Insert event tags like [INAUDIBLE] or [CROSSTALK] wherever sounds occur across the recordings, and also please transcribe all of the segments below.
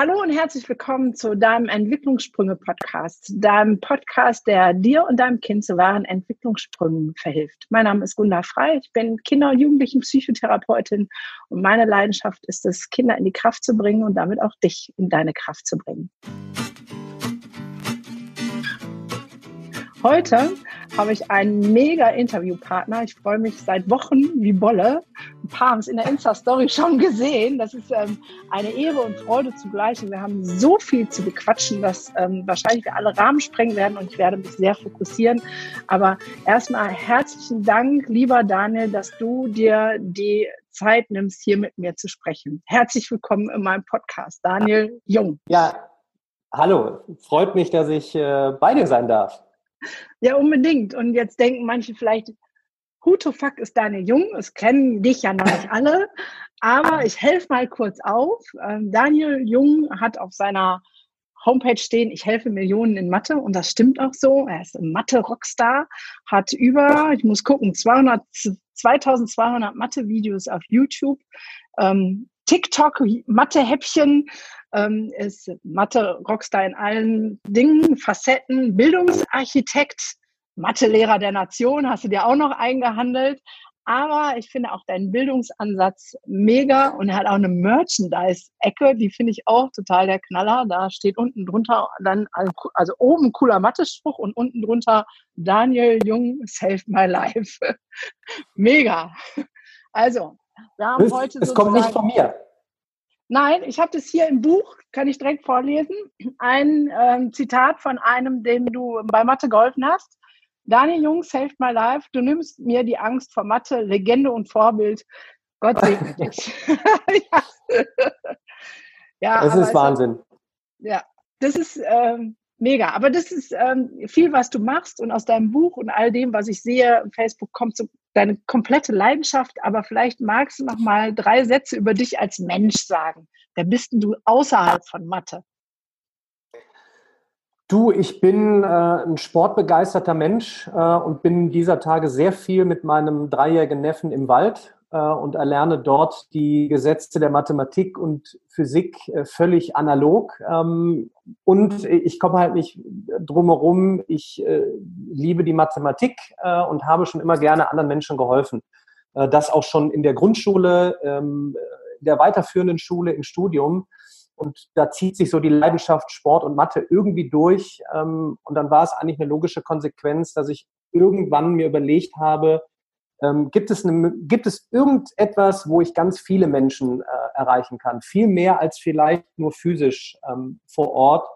Hallo und herzlich willkommen zu deinem Entwicklungssprünge-Podcast, deinem Podcast, der dir und deinem Kind zu wahren Entwicklungssprüngen verhilft. Mein Name ist Gunda Frei, ich bin Kinder- und Jugendlichen-Psychotherapeutin und meine Leidenschaft ist es, Kinder in die Kraft zu bringen und damit auch dich in deine Kraft zu bringen. Heute habe ich einen mega Interviewpartner. Ich freue mich seit Wochen wie Bolle. Ein paar haben es in der Insta-Story schon gesehen. Das ist ähm, eine Ehre und Freude zugleich. Und wir haben so viel zu bequatschen, dass ähm, wahrscheinlich wir alle Rahmen sprengen werden und ich werde mich sehr fokussieren. Aber erstmal herzlichen Dank, lieber Daniel, dass du dir die Zeit nimmst, hier mit mir zu sprechen. Herzlich willkommen in meinem Podcast, Daniel Jung. Ja, hallo. Freut mich, dass ich äh, bei dir sein darf. Ja, unbedingt. Und jetzt denken manche vielleicht, who to fuck ist Daniel Jung? Es kennen dich ja noch nicht alle. Aber ich helfe mal kurz auf. Ähm, Daniel Jung hat auf seiner Homepage stehen, ich helfe Millionen in Mathe und das stimmt auch so. Er ist Mathe-Rockstar, hat über, ich muss gucken, 200, 2200 Mathe-Videos auf YouTube, ähm, TikTok, Mathe-Häppchen, ähm, ist Mathe-Rockstar in allen Dingen, Facetten, Bildungsarchitekt, Mathelehrer der Nation, hast du dir auch noch eingehandelt. Aber ich finde auch deinen Bildungsansatz mega und hat auch eine Merchandise-Ecke, die finde ich auch total der Knaller. Da steht unten drunter dann, also oben cooler Mathe-Spruch und unten drunter Daniel Jung, Save My Life. [LAUGHS] mega. Also, wir haben es, heute. Es kommt nicht von mir. Nein, ich habe das hier im Buch, kann ich direkt vorlesen. Ein ähm, Zitat von einem, dem du bei Mathe geholfen hast. Daniel Jung, saved my life. Du nimmst mir die Angst vor Mathe, Legende und Vorbild. Gott segne [LAUGHS] dich. [LAUGHS] ja, das ist Wahnsinn. Ja, das ist ähm, mega. Aber das ist ähm, viel, was du machst und aus deinem Buch und all dem, was ich sehe, Facebook kommt so deine komplette Leidenschaft, aber vielleicht magst du noch mal drei Sätze über dich als Mensch sagen. Wer bist denn du außerhalb von Mathe? Du, ich bin äh, ein sportbegeisterter Mensch äh, und bin dieser Tage sehr viel mit meinem dreijährigen Neffen im Wald und erlerne dort die Gesetze der Mathematik und Physik äh, völlig analog. Ähm, und ich komme halt nicht drumherum. Ich äh, liebe die Mathematik und habe schon immer gerne anderen Menschen geholfen. das auch schon in der Grundschule, ähm, in der weiterführenden Schule, im Studium. Und da zieht sich so die Leidenschaft Sport und Mathe irgendwie durch. Ähm, und dann war es eigentlich eine logische Konsequenz, dass ich irgendwann mir überlegt habe, ähm, gibt, es eine, gibt es irgendetwas, wo ich ganz viele Menschen äh, erreichen kann? Viel mehr als vielleicht nur physisch ähm, vor Ort.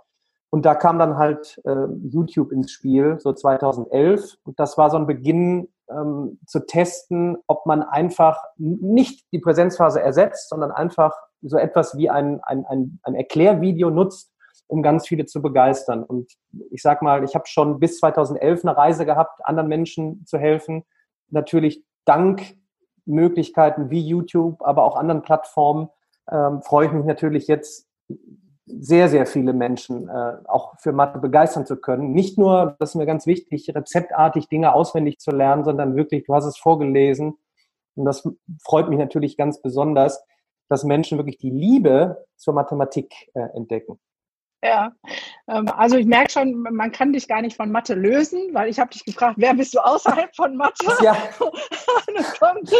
Und da kam dann halt äh, YouTube ins Spiel, so 2011. Und das war so ein Beginn ähm, zu testen, ob man einfach nicht die Präsenzphase ersetzt, sondern einfach so etwas wie ein, ein, ein, ein Erklärvideo nutzt, um ganz viele zu begeistern. Und ich sag mal, ich habe schon bis 2011 eine Reise gehabt, anderen Menschen zu helfen natürlich dank Möglichkeiten wie YouTube, aber auch anderen Plattformen ähm, freue ich mich natürlich jetzt sehr, sehr viele Menschen äh, auch für Mathe begeistern zu können. Nicht nur, das ist mir ganz wichtig, rezeptartig Dinge auswendig zu lernen, sondern wirklich, du hast es vorgelesen. Und das freut mich natürlich ganz besonders, dass Menschen wirklich die Liebe zur Mathematik äh, entdecken. Ja, also ich merke schon, man kann dich gar nicht von Mathe lösen, weil ich habe dich gefragt, wer bist du außerhalb von Mathe? Ja. [LAUGHS] Und es kommt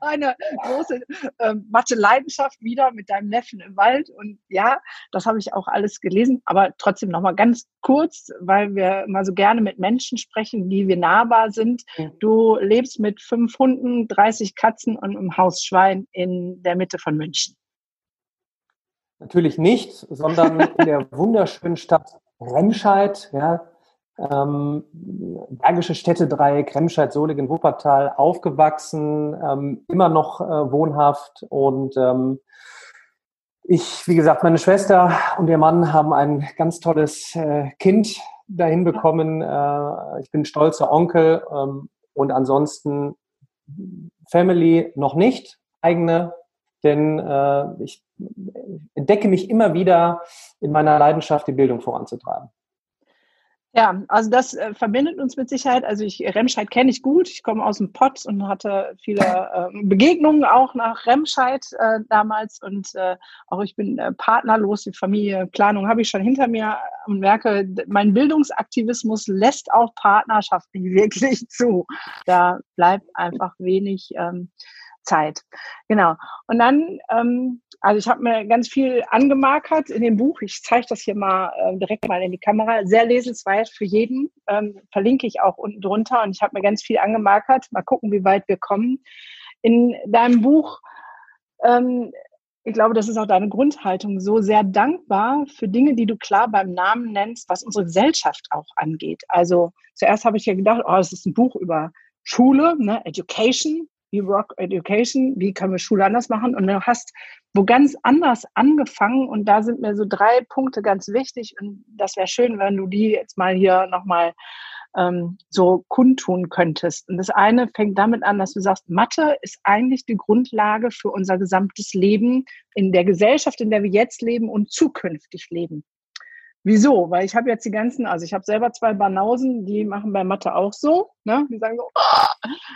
eine große ähm, Mathe-Leidenschaft wieder mit deinem Neffen im Wald. Und ja, das habe ich auch alles gelesen, aber trotzdem nochmal ganz kurz, weil wir immer so gerne mit Menschen sprechen, die wir nahbar sind. Du lebst mit fünf Hunden, 30 Katzen und einem Hausschwein in der Mitte von München. Natürlich nicht, sondern in der wunderschönen Stadt Remscheid, ja, ähm, Bergische Städtedreieck, Remscheid, Solingen, Wuppertal, aufgewachsen, ähm, immer noch äh, wohnhaft und ähm, ich, wie gesagt, meine Schwester und ihr Mann haben ein ganz tolles äh, Kind dahin bekommen. Äh, ich bin stolzer Onkel ähm, und ansonsten Family noch nicht, eigene denn äh, ich entdecke mich immer wieder in meiner Leidenschaft, die Bildung voranzutreiben. Ja, also das äh, verbindet uns mit Sicherheit. Also ich Remscheid kenne ich gut. Ich komme aus dem Pott und hatte viele äh, Begegnungen auch nach Remscheid äh, damals und äh, auch ich bin äh, partnerlos. Die Familieplanung habe ich schon hinter mir und merke, mein Bildungsaktivismus lässt auch Partnerschaften [LAUGHS] wirklich zu. Da bleibt einfach wenig ähm, Zeit. Genau. Und dann, ähm, also ich habe mir ganz viel angemarkert in dem Buch. Ich zeige das hier mal äh, direkt mal in die Kamera. Sehr lesenswert für jeden. Ähm, verlinke ich auch unten drunter. Und ich habe mir ganz viel angemarkert. Mal gucken, wie weit wir kommen. In deinem Buch, ähm, ich glaube, das ist auch deine Grundhaltung, so sehr dankbar für Dinge, die du klar beim Namen nennst, was unsere Gesellschaft auch angeht. Also zuerst habe ich ja gedacht, oh, es ist ein Buch über Schule, ne, Education, wie Rock Education, wie können wir Schule anders machen? Und du hast wo ganz anders angefangen und da sind mir so drei Punkte ganz wichtig und das wäre schön, wenn du die jetzt mal hier nochmal ähm, so kundtun könntest. Und das eine fängt damit an, dass du sagst, Mathe ist eigentlich die Grundlage für unser gesamtes Leben in der Gesellschaft, in der wir jetzt leben und zukünftig leben. Wieso? Weil ich habe jetzt die ganzen, also ich habe selber zwei Banausen, die machen bei Mathe auch so. Ne? Die sagen so, oh,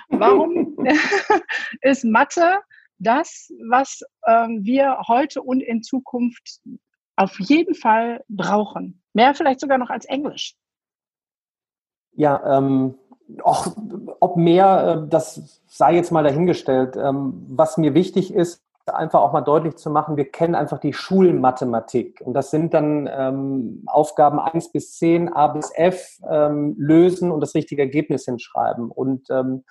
warum [LAUGHS] ist Mathe das, was ähm, wir heute und in Zukunft auf jeden Fall brauchen? Mehr vielleicht sogar noch als Englisch. Ja, ähm, auch, ob mehr, äh, das sei jetzt mal dahingestellt. Ähm, was mir wichtig ist, einfach auch mal deutlich zu machen, wir kennen einfach die Schulmathematik. Und das sind dann ähm, Aufgaben 1 bis 10, A bis F ähm, lösen und das richtige Ergebnis hinschreiben. Und ähm,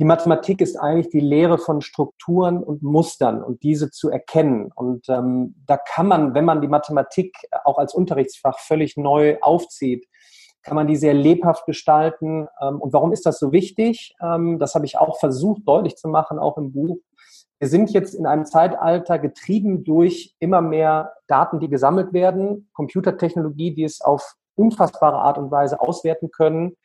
die Mathematik ist eigentlich die Lehre von Strukturen und Mustern und diese zu erkennen. Und ähm, da kann man, wenn man die Mathematik auch als Unterrichtsfach völlig neu aufzieht, kann man die sehr lebhaft gestalten. Ähm, und warum ist das so wichtig? Ähm, das habe ich auch versucht deutlich zu machen, auch im Buch. Wir sind jetzt in einem Zeitalter getrieben durch immer mehr Daten, die gesammelt werden, Computertechnologie, die es auf unfassbare Art und Weise auswerten können.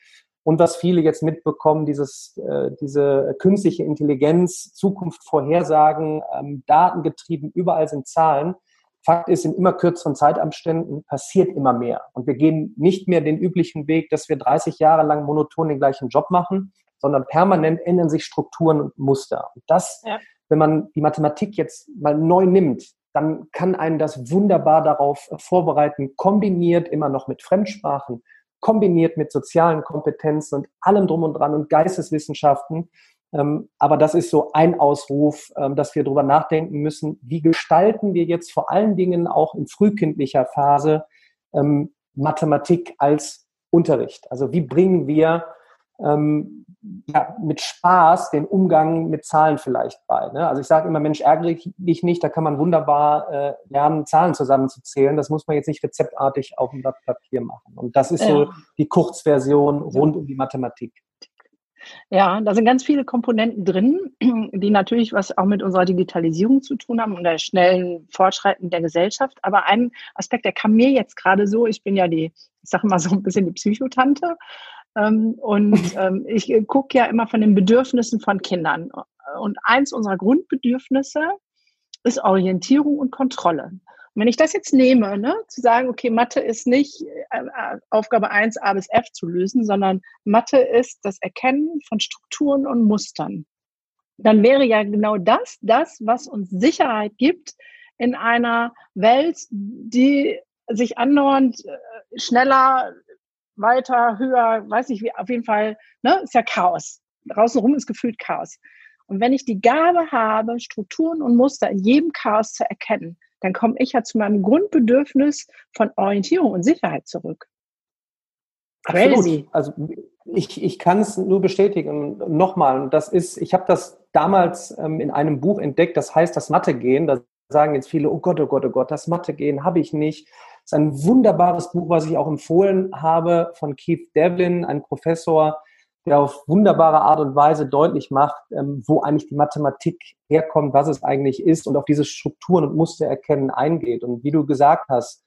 Und was viele jetzt mitbekommen, dieses, äh, diese künstliche Intelligenz, Zukunft vorhersagen, ähm, datengetrieben, überall sind Zahlen. Fakt ist, in immer kürzeren Zeitabständen passiert immer mehr. Und wir gehen nicht mehr den üblichen Weg, dass wir 30 Jahre lang monoton den gleichen Job machen, sondern permanent ändern sich Strukturen und Muster. Und das ja wenn man die Mathematik jetzt mal neu nimmt, dann kann einen das wunderbar darauf vorbereiten, kombiniert immer noch mit Fremdsprachen, kombiniert mit sozialen Kompetenzen und allem drum und dran und Geisteswissenschaften. Ähm, aber das ist so ein Ausruf, ähm, dass wir darüber nachdenken müssen, wie gestalten wir jetzt vor allen Dingen auch in frühkindlicher Phase ähm, Mathematik als Unterricht? Also wie bringen wir ähm, ja, mit Spaß den Umgang mit Zahlen vielleicht bei. Ne? Also ich sage immer, Mensch, ärgere dich nicht, da kann man wunderbar äh, lernen, Zahlen zusammenzuzählen. Das muss man jetzt nicht rezeptartig auf dem Blatt Papier machen. Und das ist ja. so die Kurzversion rund um die Mathematik. Ja, da sind ganz viele Komponenten drin, die natürlich was auch mit unserer Digitalisierung zu tun haben und der schnellen Fortschreiten der Gesellschaft. Aber ein Aspekt, der kam mir jetzt gerade so, ich bin ja die, ich sage mal so ein bisschen die Psychotante ähm, und [LAUGHS] ähm, ich äh, gucke ja immer von den Bedürfnissen von Kindern. Und eins unserer Grundbedürfnisse ist Orientierung und Kontrolle. Und wenn ich das jetzt nehme, ne, zu sagen, okay, Mathe ist nicht äh, äh, Aufgabe 1 A bis F zu lösen, sondern Mathe ist das Erkennen von Strukturen und Mustern, dann wäre ja genau das das, was uns Sicherheit gibt in einer Welt, die sich andauernd schneller weiter, höher, weiß nicht wie, auf jeden Fall, ne, ist ja Chaos. Draußen rum ist gefühlt Chaos. Und wenn ich die Gabe habe, Strukturen und Muster in jedem Chaos zu erkennen, dann komme ich ja zu meinem Grundbedürfnis von Orientierung und Sicherheit zurück. Crazy. Absolut. Also ich, ich kann es nur bestätigen. Nochmal, das ist, ich habe das damals ähm, in einem Buch entdeckt, das heißt das Mathe gehen. Da sagen jetzt viele, oh Gott, oh Gott, oh Gott, das Mathe gehen habe ich nicht ist ein wunderbares Buch, was ich auch empfohlen habe von Keith Devlin, ein Professor, der auf wunderbare Art und Weise deutlich macht, ähm, wo eigentlich die Mathematik herkommt, was es eigentlich ist und auf diese Strukturen und Muster erkennen eingeht. Und wie du gesagt hast,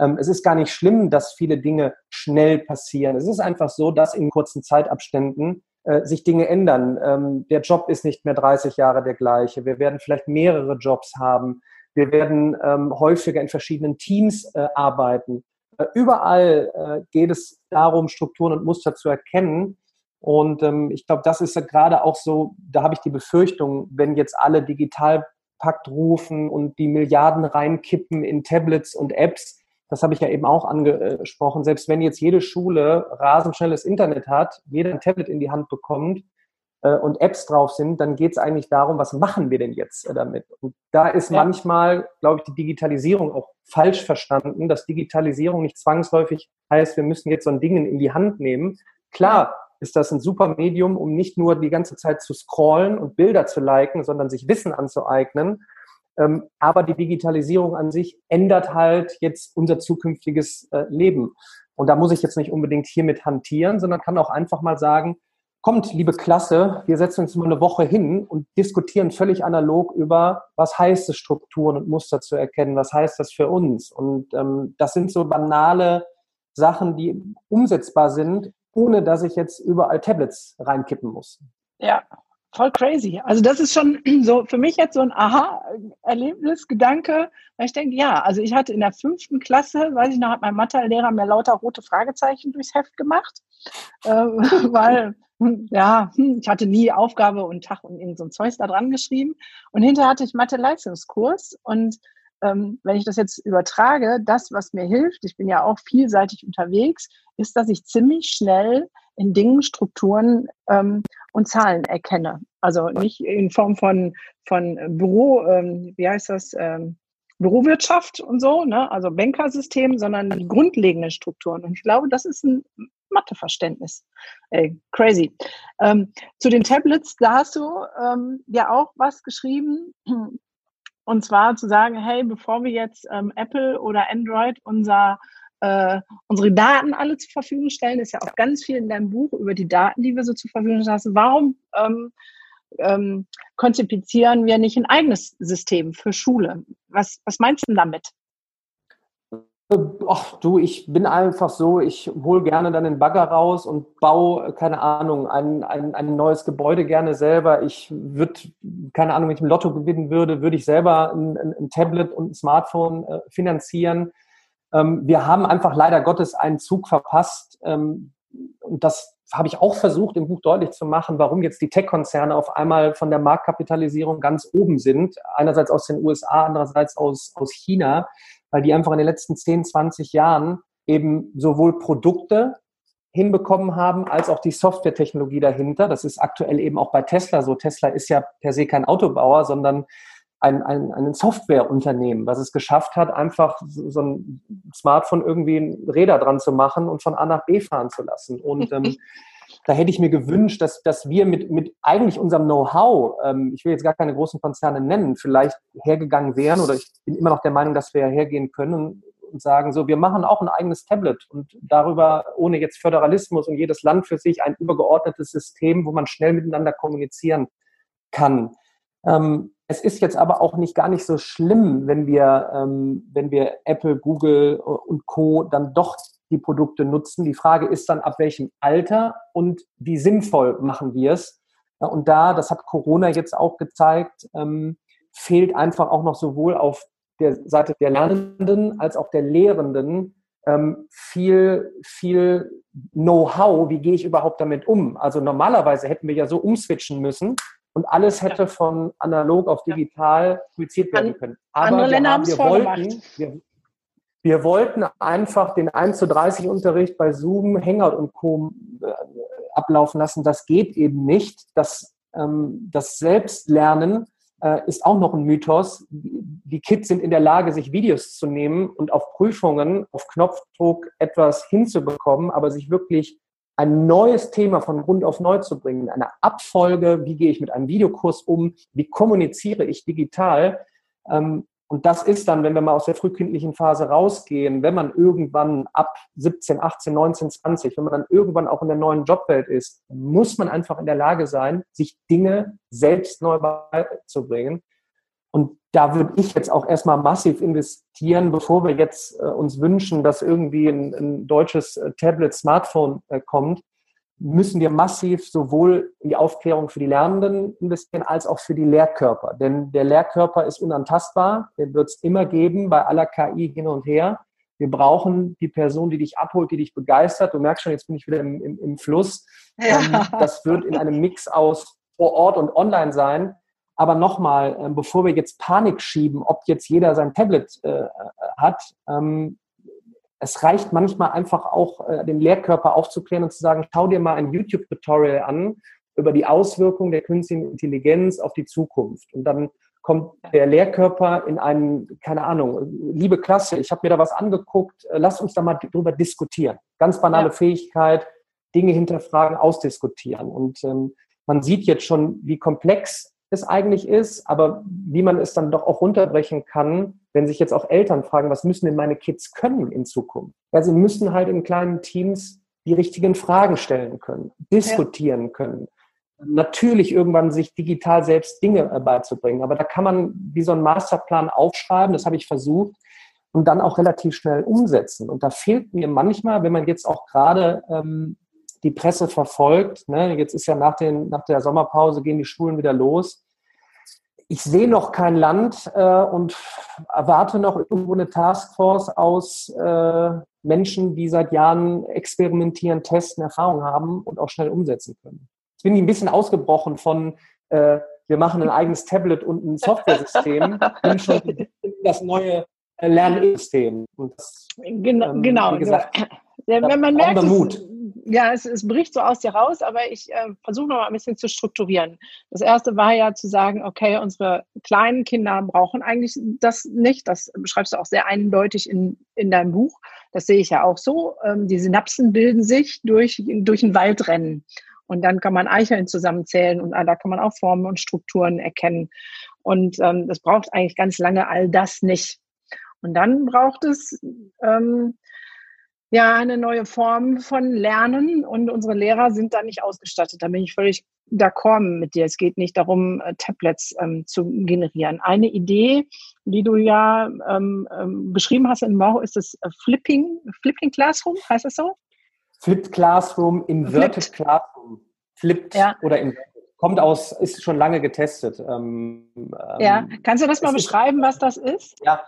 ähm, es ist gar nicht schlimm, dass viele Dinge schnell passieren. Es ist einfach so, dass in kurzen Zeitabständen äh, sich Dinge ändern. Ähm, der Job ist nicht mehr 30 Jahre der gleiche. Wir werden vielleicht mehrere Jobs haben. Wir werden ähm, häufiger in verschiedenen Teams äh, arbeiten. Äh, überall äh, geht es darum, Strukturen und Muster zu erkennen. Und ähm, ich glaube, das ist ja gerade auch so, da habe ich die Befürchtung, wenn jetzt alle Digitalpakt rufen und die Milliarden reinkippen in Tablets und Apps, das habe ich ja eben auch angesprochen, selbst wenn jetzt jede Schule rasend schnelles Internet hat, jeder ein Tablet in die Hand bekommt, und Apps drauf sind, dann geht es eigentlich darum, was machen wir denn jetzt äh, damit? Und da ist ja. manchmal, glaube ich, die Digitalisierung auch falsch verstanden, dass Digitalisierung nicht zwangsläufig heißt, wir müssen jetzt so ein Ding in die Hand nehmen. Klar ist das ein super Medium, um nicht nur die ganze Zeit zu scrollen und Bilder zu liken, sondern sich Wissen anzueignen. Ähm, aber die Digitalisierung an sich ändert halt jetzt unser zukünftiges äh, Leben. Und da muss ich jetzt nicht unbedingt hiermit hantieren, sondern kann auch einfach mal sagen, kommt, liebe Klasse, wir setzen uns mal eine Woche hin und diskutieren völlig analog über, was heißt es, Strukturen und Muster zu erkennen, was heißt das für uns. Und ähm, das sind so banale Sachen, die umsetzbar sind, ohne dass ich jetzt überall Tablets reinkippen muss. Ja, voll crazy. Also das ist schon [CLEARS THROAT] so für mich jetzt so ein Aha-Erlebnis, Gedanke, weil ich denke, ja, also ich hatte in der fünften Klasse, weiß ich noch, hat mein Mathelehrer mir lauter rote Fragezeichen durchs Heft gemacht, äh, [LAUGHS] weil [LAUGHS] ja, hm, ich hatte nie Aufgabe und Tag und irgend so ein Zeug da dran geschrieben. Und hinterher hatte ich Mathe-Leistungskurs. Und ähm, wenn ich das jetzt übertrage, das, was mir hilft, ich bin ja auch vielseitig unterwegs, ist, dass ich ziemlich schnell in Dingen Strukturen ähm, und Zahlen erkenne. Also nicht in Form von, von Büro, ähm, wie heißt das, ähm, Bürowirtschaft und so, ne? also Bankersystem, sondern die grundlegenden Strukturen. Und ich glaube, das ist ein Matheverständnis. Ey, crazy. Ähm, zu den Tablets, da hast du ähm, ja auch was geschrieben. Und zwar zu sagen, hey, bevor wir jetzt ähm, Apple oder Android unser, äh, unsere Daten alle zur Verfügung stellen, ist ja auch ganz viel in deinem Buch über die Daten, die wir so zur Verfügung lassen. Warum ähm, konzipieren wir nicht ein eigenes System für Schule? Was, was meinst du damit? Ach du, ich bin einfach so, ich hole gerne dann den Bagger raus und baue, keine Ahnung, ein, ein, ein neues Gebäude gerne selber. Ich würde, keine Ahnung, wenn ich im Lotto gewinnen würde, würde ich selber ein, ein Tablet und ein Smartphone äh, finanzieren. Ähm, wir haben einfach leider Gottes einen Zug verpasst. Ähm, und das habe ich auch versucht, im Buch deutlich zu machen, warum jetzt die Tech-Konzerne auf einmal von der Marktkapitalisierung ganz oben sind. Einerseits aus den USA, andererseits aus, aus China weil die einfach in den letzten 10, 20 Jahren eben sowohl Produkte hinbekommen haben, als auch die Softwaretechnologie dahinter. Das ist aktuell eben auch bei Tesla so. Tesla ist ja per se kein Autobauer, sondern ein, ein, ein Softwareunternehmen, was es geschafft hat, einfach so ein Smartphone irgendwie Räder dran zu machen und von A nach B fahren zu lassen. Und ähm, [LAUGHS] da hätte ich mir gewünscht, dass, dass wir mit, mit eigentlich unserem Know-how, ähm, ich will jetzt gar keine großen Konzerne nennen, vielleicht hergegangen wären oder ich bin immer noch der Meinung, dass wir hergehen können und, und sagen, so, wir machen auch ein eigenes Tablet und darüber, ohne jetzt Föderalismus und jedes Land für sich, ein übergeordnetes System, wo man schnell miteinander kommunizieren kann. Ähm, es ist jetzt aber auch nicht gar nicht so schlimm, wenn wir, ähm, wenn wir Apple, Google und Co. dann doch die Produkte nutzen. Die Frage ist dann, ab welchem Alter und wie sinnvoll machen wir es. Und da, das hat Corona jetzt auch gezeigt, ähm, fehlt einfach auch noch sowohl auf der Seite der Lernenden als auch der Lehrenden ähm, viel, viel Know-how, wie gehe ich überhaupt damit um. Also normalerweise hätten wir ja so umswitchen müssen und alles hätte von analog auf digital publiziert werden können. Aber andere Länder haben es wollten, wir, wir wollten einfach den 1 zu 30 Unterricht bei Zoom, Hangout und Co. Äh, ablaufen lassen. Das geht eben nicht. Das, ähm, das Selbstlernen äh, ist auch noch ein Mythos. Die Kids sind in der Lage, sich Videos zu nehmen und auf Prüfungen, auf Knopfdruck etwas hinzubekommen, aber sich wirklich ein neues Thema von Grund auf neu zu bringen, eine Abfolge, wie gehe ich mit einem Videokurs um, wie kommuniziere ich digital, ähm, und das ist dann, wenn wir mal aus der frühkindlichen Phase rausgehen, wenn man irgendwann ab 17, 18, 19, 20, wenn man dann irgendwann auch in der neuen Jobwelt ist, muss man einfach in der Lage sein, sich Dinge selbst neu beizubringen. Und da würde ich jetzt auch erstmal massiv investieren, bevor wir jetzt äh, uns wünschen, dass irgendwie ein, ein deutsches äh, Tablet, Smartphone äh, kommt, müssen wir massiv sowohl in die Aufklärung für die Lernenden investieren, als auch für die Lehrkörper. Denn der Lehrkörper ist unantastbar, den wird es immer geben, bei aller KI hin und her. Wir brauchen die Person, die dich abholt, die dich begeistert. Du merkst schon, jetzt bin ich wieder im, im, im Fluss. Ja. Ähm, das wird in einem Mix aus vor Ort und online sein. Aber nochmal, ähm, bevor wir jetzt Panik schieben, ob jetzt jeder sein Tablet äh, hat, ähm, es reicht manchmal einfach auch, äh, den Lehrkörper aufzuklären und zu sagen, schau dir mal ein YouTube-Tutorial an über die Auswirkungen der künstlichen Intelligenz auf die Zukunft. Und dann kommt der Lehrkörper in einen, keine Ahnung, liebe Klasse, ich habe mir da was angeguckt, äh, lasst uns da mal drüber diskutieren. Ganz banale ja. Fähigkeit, Dinge hinterfragen, ausdiskutieren. Und ähm, man sieht jetzt schon, wie komplex es eigentlich ist, aber wie man es dann doch auch runterbrechen kann, wenn sich jetzt auch Eltern fragen, was müssen denn meine Kids können in Zukunft? Ja, sie müssen halt in kleinen Teams die richtigen Fragen stellen können, diskutieren ja. können, natürlich irgendwann sich digital selbst Dinge äh, beizubringen. Aber da kann man wie so einen Masterplan aufschreiben, das habe ich versucht, und dann auch relativ schnell umsetzen. Und da fehlt mir manchmal, wenn man jetzt auch gerade ähm, die Presse verfolgt, ne, jetzt ist ja nach, den, nach der Sommerpause gehen die Schulen wieder los. Ich sehe noch kein Land äh, und erwarte noch irgendwo eine Taskforce aus äh, Menschen, die seit Jahren experimentieren, testen, Erfahrung haben und auch schnell umsetzen können bin ich ein bisschen ausgebrochen von, äh, wir machen ein eigenes Tablet und ein Software-System, bin schon das neue äh, Lernsystem. genau, ähm, genau. Gesagt, ja, man merkt es, ja, es, es, bricht so aus dir raus, aber ich äh, versuche noch mal ein bisschen zu strukturieren. Das erste war ja zu sagen, okay, unsere kleinen Kinder brauchen eigentlich das nicht. Das beschreibst du auch sehr eindeutig in, in deinem Buch. Das sehe ich ja auch so. Ähm, die Synapsen bilden sich durch, durch ein Waldrennen. Und dann kann man Eicheln zusammenzählen und ah, da kann man auch Formen und Strukturen erkennen. Und ähm, das braucht eigentlich ganz lange all das nicht. Und dann braucht es ähm, ja eine neue Form von Lernen und unsere Lehrer sind da nicht ausgestattet. Da bin ich völlig d'accord mit dir. Es geht nicht darum, äh, Tablets ähm, zu generieren. Eine Idee, die du ja ähm, ähm, beschrieben hast in Mau, ist das äh, Flipping, Flipping Classroom, heißt das so? Flipped Classroom, Inverted Flipped. Classroom. Flipped ja. oder Inverted. Kommt aus, ist schon lange getestet. Ähm, ja, ähm, kannst du das mal beschreiben, was das ist? Ja,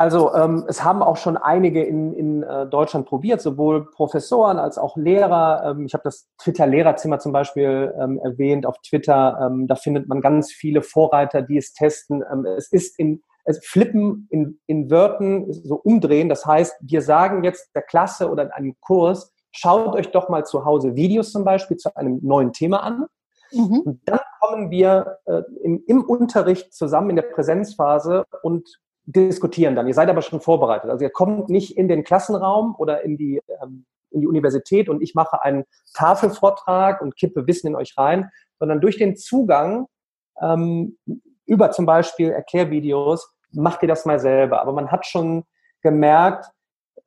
also ähm, es haben auch schon einige in, in äh, Deutschland probiert, sowohl Professoren als auch Lehrer. Ähm, ich habe das Twitter-Lehrerzimmer zum Beispiel ähm, erwähnt auf Twitter. Ähm, da findet man ganz viele Vorreiter, die es testen. Ähm, es ist in es flippen in, in Wörtern so umdrehen. Das heißt, wir sagen jetzt der Klasse oder in einem Kurs, schaut euch doch mal zu Hause Videos zum Beispiel zu einem neuen Thema an. Mhm. Und dann kommen wir äh, im, im Unterricht zusammen in der Präsenzphase und diskutieren dann. Ihr seid aber schon vorbereitet. Also ihr kommt nicht in den Klassenraum oder in die, ähm, in die Universität und ich mache einen Tafelvortrag und kippe Wissen in euch rein, sondern durch den Zugang ähm, über zum Beispiel Erklärvideos macht ihr das mal selber. Aber man hat schon gemerkt,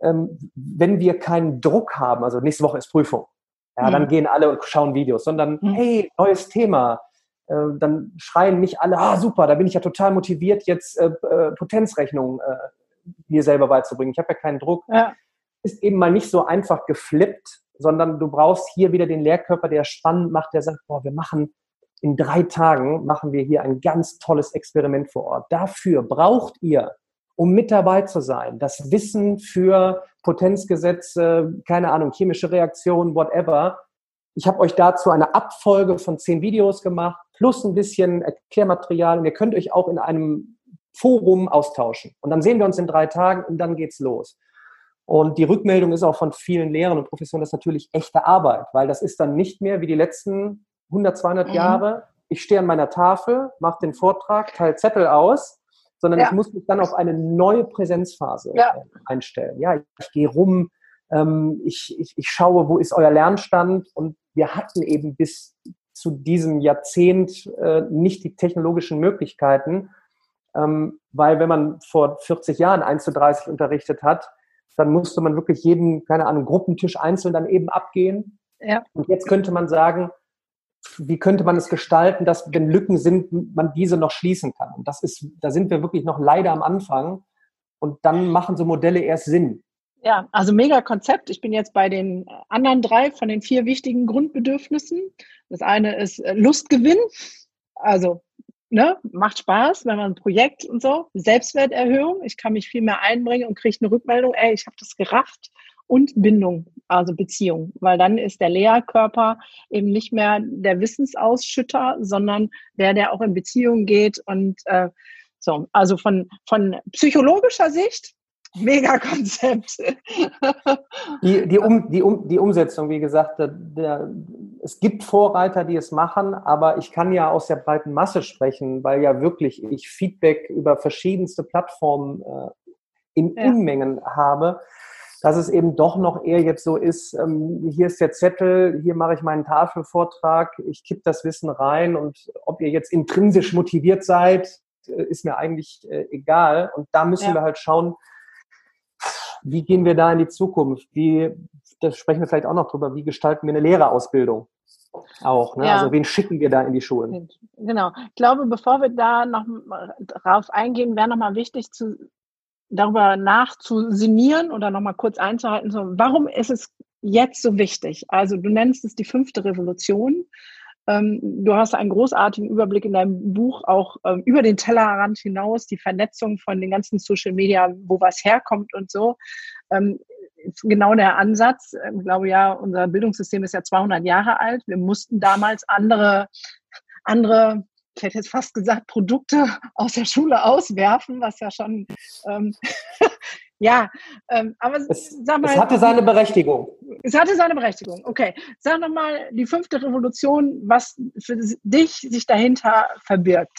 ähm, wenn wir keinen Druck haben, also nächste Woche ist Prüfung, ja, mhm. dann gehen alle und schauen Videos, sondern mhm. hey, neues Thema. Äh, dann schreien nicht alle, ah super, da bin ich ja total motiviert, jetzt äh, äh, Potenzrechnung äh, mir selber beizubringen. Ich habe ja keinen Druck. Ja. Ist eben mal nicht so einfach geflippt, sondern du brauchst hier wieder den Lehrkörper, der spannend macht, der sagt, boah, wir machen in drei Tagen machen wir hier ein ganz tolles Experiment vor Ort. Dafür braucht ihr um mit dabei zu sein. Das Wissen für Potenzgesetze, keine Ahnung, chemische Reaktionen, whatever. Ich habe euch dazu eine Abfolge von zehn Videos gemacht, plus ein bisschen Erklärmaterial. Und ihr könnt euch auch in einem Forum austauschen. Und dann sehen wir uns in drei Tagen und dann geht's los. Und die Rückmeldung ist auch von vielen Lehrern und Professoren, das ist natürlich echte Arbeit, weil das ist dann nicht mehr wie die letzten 100, 200 mhm. Jahre. Ich stehe an meiner Tafel, mache den Vortrag, teile Zettel aus sondern ja. ich muss mich dann auf eine neue Präsenzphase ja. Äh, einstellen. Ja, ich gehe rum, ähm, ich, ich, ich schaue, wo ist euer Lernstand und wir hatten eben bis zu diesem Jahrzehnt äh, nicht die technologischen Möglichkeiten, ähm, weil wenn man vor 40 Jahren 1 zu 30 unterrichtet hat, dann musste man wirklich jeden, keine Ahnung, Gruppentisch einzeln dann eben abgehen. Ja. Und jetzt könnte man sagen, wie könnte man es gestalten, dass wenn Lücken sind, man diese noch schließen kann. Und das ist, da sind wir wirklich noch leider am Anfang. Und dann machen so Modelle erst Sinn. Ja, also mega Konzept. Ich bin jetzt bei den anderen drei von den vier wichtigen Grundbedürfnissen. Das eine ist äh, Lustgewinn. Also ne, macht Spaß, wenn man ein Projekt und so, Selbstwerterhöhung, ich kann mich viel mehr einbringen und kriege eine Rückmeldung, ey, ich habe das gerafft und Bindung, also Beziehung, weil dann ist der Lehrkörper eben nicht mehr der Wissensausschütter, sondern der, der auch in Beziehung geht und äh, so, also von, von psychologischer Sicht mega Konzept. die, die, um, die, um, die Umsetzung, wie gesagt, der, der, es gibt Vorreiter, die es machen, aber ich kann ja aus der breiten Masse sprechen, weil ja wirklich ich Feedback über verschiedenste Plattformen äh, in ja. Unmengen habe dass es eben doch noch eher jetzt so ist, ähm, hier ist der Zettel, hier mache ich meinen Tafelvortrag, ich kipp das Wissen rein und ob ihr jetzt intrinsisch motiviert seid, äh, ist mir eigentlich äh, egal. Und da müssen ja. wir halt schauen, wie gehen wir da in die Zukunft? Wie, da sprechen wir vielleicht auch noch drüber, wie gestalten wir eine Lehrerausbildung? Auch, ne? Ja. Also wen schicken wir da in die Schulen? Genau. Ich glaube, bevor wir da noch drauf eingehen, wäre nochmal wichtig zu, darüber nachzusinieren oder nochmal kurz einzuhalten, so, warum ist es jetzt so wichtig? Also du nennst es die fünfte Revolution. Ähm, du hast einen großartigen Überblick in deinem Buch auch ähm, über den Tellerrand hinaus, die Vernetzung von den ganzen Social Media, wo was herkommt und so. Ähm, genau der Ansatz. Ich glaube ja, unser Bildungssystem ist ja 200 Jahre alt. Wir mussten damals andere, andere ich hätte jetzt fast gesagt, Produkte aus der Schule auswerfen, was ja schon, ähm, [LAUGHS] ja, ähm, aber es, sag mal. Es hatte seine Berechtigung. Es hatte seine Berechtigung, okay. Sag nochmal die fünfte Revolution, was für dich sich dahinter verbirgt.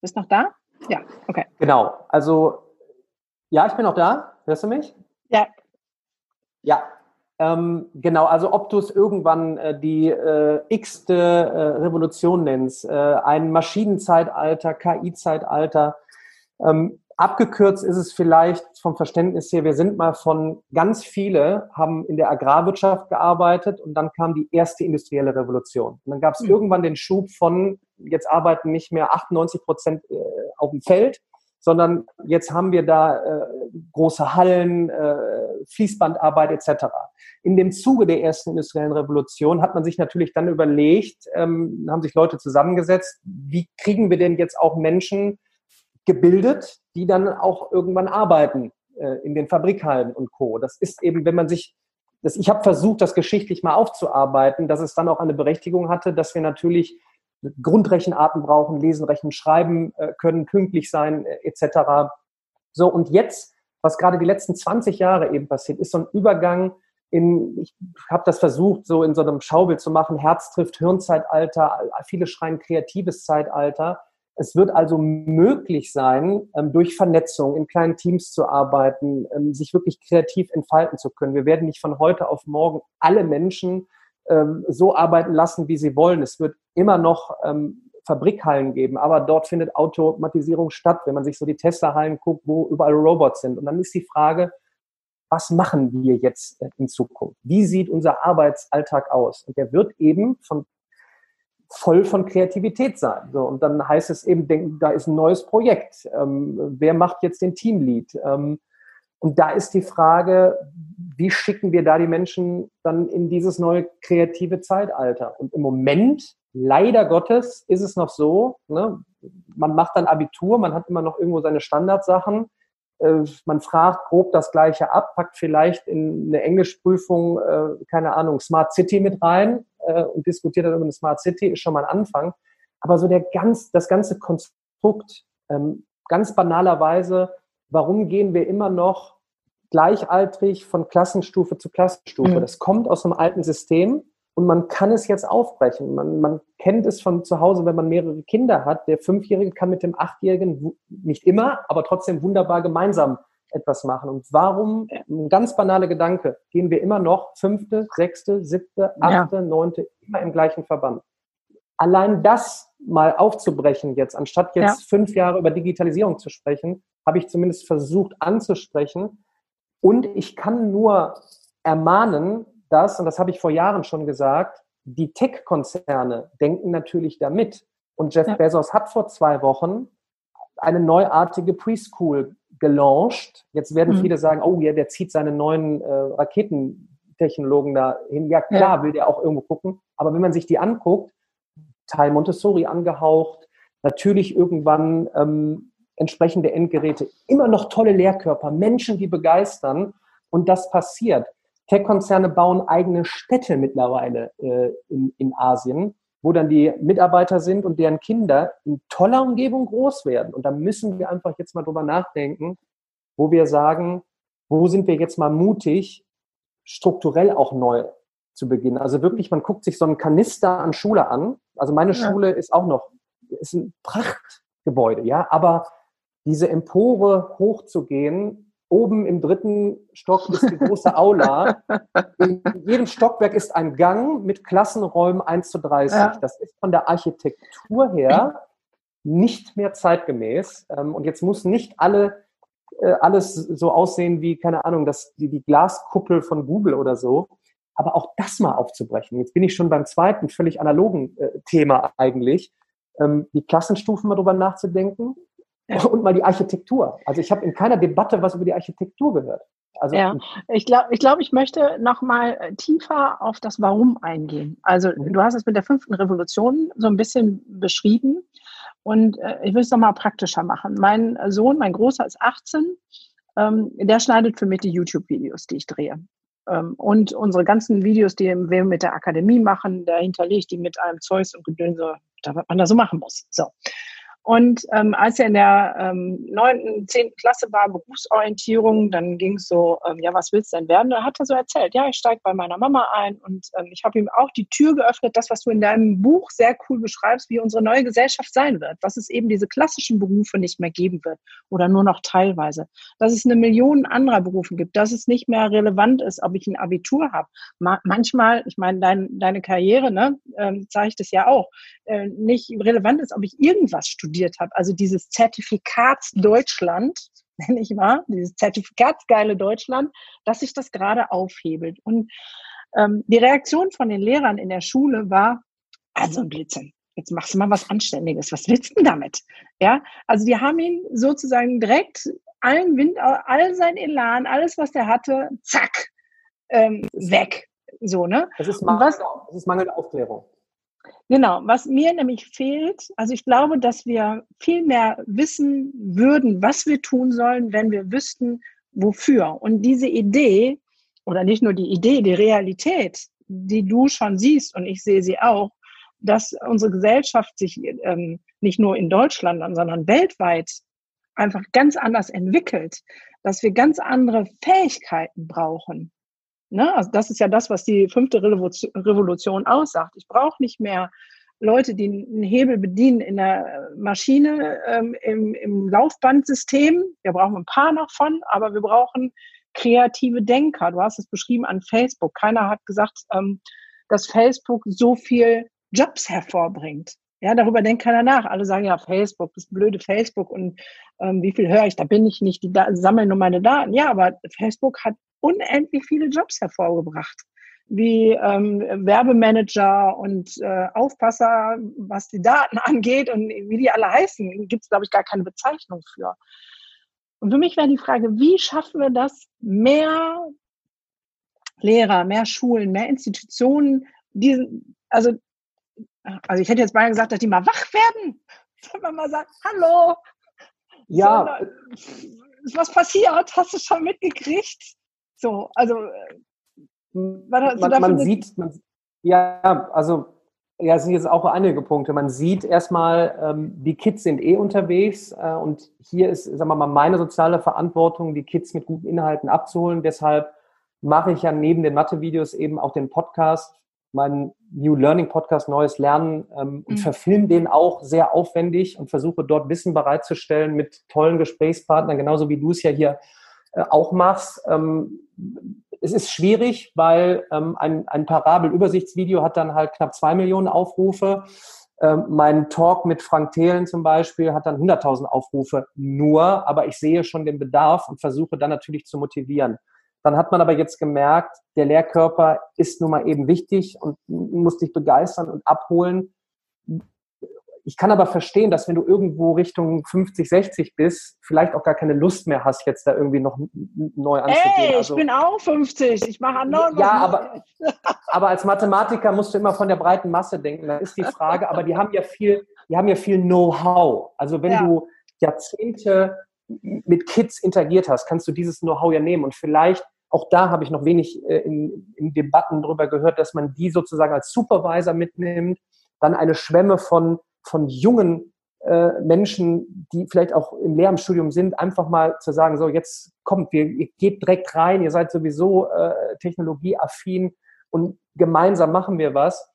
Bist noch da? Ja, okay. Genau, also, ja, ich bin noch da. Hörst du mich? Ja. Ja, ähm, genau, also ob du es irgendwann äh, die äh, x-te äh, Revolution nennst, äh, ein Maschinenzeitalter, KI-Zeitalter, ähm, abgekürzt ist es vielleicht vom Verständnis her, wir sind mal von ganz viele, haben in der Agrarwirtschaft gearbeitet und dann kam die erste industrielle Revolution. Und dann gab es mhm. irgendwann den Schub von, jetzt arbeiten nicht mehr 98 Prozent äh, auf dem Feld, sondern jetzt haben wir da äh, große Hallen, äh, Fließbandarbeit etc. In dem Zuge der ersten industriellen Revolution hat man sich natürlich dann überlegt, ähm, haben sich Leute zusammengesetzt, wie kriegen wir denn jetzt auch Menschen gebildet, die dann auch irgendwann arbeiten äh, in den Fabrikhallen und Co. Das ist eben, wenn man sich das, ich habe versucht, das geschichtlich mal aufzuarbeiten, dass es dann auch eine Berechtigung hatte, dass wir natürlich Grundrechenarten brauchen, lesen, rechnen, schreiben äh, können, pünktlich sein, äh, etc. So, und jetzt, was gerade die letzten 20 Jahre eben passiert, ist so ein Übergang in, ich habe das versucht, so in so einem Schaubild zu machen, Herz trifft Hirnzeitalter, viele schreien kreatives Zeitalter. Es wird also möglich sein, ähm, durch Vernetzung in kleinen Teams zu arbeiten, ähm, sich wirklich kreativ entfalten zu können. Wir werden nicht von heute auf morgen alle Menschen ähm, so arbeiten lassen, wie sie wollen. Es wird immer noch ähm, Fabrikhallen geben, aber dort findet Automatisierung statt, wenn man sich so die Tesla-Hallen guckt, wo überall Robots sind. Und dann ist die Frage, was machen wir jetzt äh, in Zukunft? Wie sieht unser Arbeitsalltag aus? Und der wird eben von voll von Kreativität sein. So, und dann heißt es eben, denken, da ist ein neues Projekt. Ähm, wer macht jetzt den Teamlead? Ähm, und da ist die Frage, wie schicken wir da die Menschen dann in dieses neue kreative Zeitalter? Und im Moment, leider Gottes, ist es noch so, ne, man macht dann Abitur, man hat immer noch irgendwo seine Standardsachen, äh, man fragt grob das Gleiche ab, packt vielleicht in eine Englischprüfung, äh, keine Ahnung, Smart City mit rein äh, und diskutiert dann über eine Smart City, ist schon mal ein Anfang. Aber so der ganz, das ganze Konstrukt, ähm, ganz banalerweise, warum gehen wir immer noch gleichaltrig von Klassenstufe zu Klassenstufe? Mhm. Das kommt aus einem alten System und man kann es jetzt aufbrechen. Man, man kennt es von zu Hause, wenn man mehrere Kinder hat. Der Fünfjährige kann mit dem Achtjährigen nicht immer, aber trotzdem wunderbar gemeinsam etwas machen. Und warum, ein ganz banaler Gedanke, gehen wir immer noch fünfte, sechste, siebte, achte, ja. neunte, immer im gleichen Verband. Allein das mal aufzubrechen jetzt, anstatt jetzt ja. fünf Jahre über Digitalisierung zu sprechen, habe ich zumindest versucht anzusprechen, und ich kann nur ermahnen, dass, und das habe ich vor Jahren schon gesagt, die Tech-Konzerne denken natürlich damit. Und Jeff ja. Bezos hat vor zwei Wochen eine neuartige Preschool gelauncht. Jetzt werden mhm. viele sagen, oh ja, der zieht seine neuen äh, Raketen IT-Technologen da hin. Ja, klar, ja. will der auch irgendwo gucken. Aber wenn man sich die anguckt, Teil Montessori angehaucht, natürlich irgendwann ähm, entsprechende Endgeräte, immer noch tolle Lehrkörper, Menschen, die begeistern. Und das passiert. Tech-Konzerne bauen eigene Städte mittlerweile äh, in, in Asien, wo dann die Mitarbeiter sind und deren Kinder in toller Umgebung groß werden. Und da müssen wir einfach jetzt mal drüber nachdenken, wo wir sagen, wo sind wir jetzt mal mutig, strukturell auch neu zu beginnen. Also wirklich, man guckt sich so einen Kanister an Schule an. Also meine ja. Schule ist auch noch, ist ein Prachtgebäude, ja, aber diese Empore hochzugehen, Oben im dritten Stock ist die große Aula. [LAUGHS] In jedem Stockwerk ist ein Gang mit Klassenräumen 1 zu 30. Ja. Das ist von der Architektur her nicht mehr zeitgemäß. Ähm, und jetzt muss nicht alle äh, alles so aussehen wie, keine Ahnung, das, die, die Glaskuppel von Google oder so. Aber auch das mal aufzubrechen. Jetzt bin ich schon beim zweiten, völlig analogen äh, Thema eigentlich. Ähm, die Klassenstufen mal drüber nachzudenken [LAUGHS] und mal die Architektur. Also ich habe in keiner Debatte was über die Architektur gehört. Also ja, ich glaube, ich, glaub, ich möchte noch mal äh, tiefer auf das Warum eingehen. Also mhm. du hast es mit der fünften Revolution so ein bisschen beschrieben. Und äh, ich will es nochmal praktischer machen. Mein Sohn, mein Großer ist 18, ähm, der schneidet für mich die YouTube-Videos, die ich drehe. Ähm, und unsere ganzen Videos, die wir mit der Akademie machen, da hinterlege ich die mit einem Zeus und Gedönse, da was man da so machen muss. So. Und ähm, als er in der ähm, neunten, zehnten Klasse war, Berufsorientierung, dann ging es so, ähm, ja, was willst du denn werden? Da hat er so erzählt, ja, ich steige bei meiner Mama ein und ähm, ich habe ihm auch die Tür geöffnet, das, was du in deinem Buch sehr cool beschreibst, wie unsere neue Gesellschaft sein wird, dass es eben diese klassischen Berufe nicht mehr geben wird oder nur noch teilweise, dass es eine Million anderer Berufe gibt, dass es nicht mehr relevant ist, ob ich ein Abitur habe. Ma manchmal, ich meine, dein, deine Karriere, ne, ähm, zeigt es ja auch, äh, nicht relevant ist, ob ich irgendwas studiere studiert habe. Also dieses Zertifikats Deutschland, [LAUGHS] nenne ich mal, dieses Zertifikatsgeile Deutschland, dass sich das gerade aufhebelt. Und ähm, die Reaktion von den Lehrern in der Schule war, also ein Blitzen. Jetzt machst du mal was Anständiges. Was willst du denn damit? Ja, also die haben ihn sozusagen direkt allen Wind, all sein Elan, alles, was er hatte, zack, ähm, weg. So, ne? Das ist, Mangel, was, das ist mangelnde Aufklärung. Genau, was mir nämlich fehlt, also ich glaube, dass wir viel mehr wissen würden, was wir tun sollen, wenn wir wüssten, wofür. Und diese Idee, oder nicht nur die Idee, die Realität, die du schon siehst und ich sehe sie auch, dass unsere Gesellschaft sich ähm, nicht nur in Deutschland, sondern weltweit einfach ganz anders entwickelt, dass wir ganz andere Fähigkeiten brauchen. Ne? Also das ist ja das, was die fünfte Revolution aussagt. Ich brauche nicht mehr Leute, die einen Hebel bedienen in der Maschine, ähm, im, im Laufbandsystem. Wir brauchen ein paar noch von, aber wir brauchen kreative Denker. Du hast es beschrieben an Facebook. Keiner hat gesagt, ähm, dass Facebook so viel Jobs hervorbringt. Ja, darüber denkt keiner nach. Alle sagen ja, Facebook, das blöde Facebook und ähm, wie viel höre ich, da bin ich nicht, die da sammeln nur meine Daten. Ja, aber Facebook hat unendlich viele Jobs hervorgebracht, wie ähm, Werbemanager und äh, Aufpasser, was die Daten [LAUGHS] angeht und wie die alle heißen, gibt es, glaube ich, gar keine Bezeichnung für. Und für mich wäre die Frage, wie schaffen wir das, mehr Lehrer, mehr Schulen, mehr Institutionen, diesen, also, also ich hätte jetzt mal gesagt, dass die mal wach werden, [LAUGHS] dass man mal sagt, hallo, ja, so, was passiert? Hast du schon mitgekriegt? So, also was man, man sieht, man, ja, also ja, es sind jetzt auch einige Punkte. Man sieht erstmal, ähm, die Kids sind eh unterwegs äh, und hier ist, sagen wir mal, meine soziale Verantwortung, die Kids mit guten Inhalten abzuholen. Deshalb mache ich ja neben den Mathe-Videos eben auch den Podcast, meinen New Learning Podcast Neues Lernen ähm, und mhm. verfilme den auch sehr aufwendig und versuche dort Wissen bereitzustellen mit tollen Gesprächspartnern, genauso wie du es ja hier äh, auch machst. Ähm, es ist schwierig, weil ähm, ein, ein Parabel-Übersichtsvideo hat dann halt knapp zwei Millionen Aufrufe. Ähm, mein Talk mit Frank Thelen zum Beispiel hat dann 100.000 Aufrufe nur, aber ich sehe schon den Bedarf und versuche dann natürlich zu motivieren. Dann hat man aber jetzt gemerkt, der Lehrkörper ist nun mal eben wichtig und muss dich begeistern und abholen ich kann aber verstehen, dass wenn du irgendwo Richtung 50, 60 bist, vielleicht auch gar keine Lust mehr hast, jetzt da irgendwie noch neu anzugehen. Ey, also, ich bin auch 50, ich mache anderen. Ja, aber, [LAUGHS] aber als Mathematiker musst du immer von der breiten Masse denken. Da ist die Frage, aber die haben ja viel, die haben ja viel Know-how. Also wenn ja. du Jahrzehnte mit Kids interagiert hast, kannst du dieses Know-how ja nehmen und vielleicht auch da habe ich noch wenig äh, in, in Debatten darüber gehört, dass man die sozusagen als Supervisor mitnimmt, dann eine Schwemme von, von jungen äh, Menschen, die vielleicht auch im Lehramtsstudium sind, einfach mal zu sagen, so jetzt kommt, wir, ihr geht direkt rein, ihr seid sowieso äh, technologieaffin und gemeinsam machen wir was.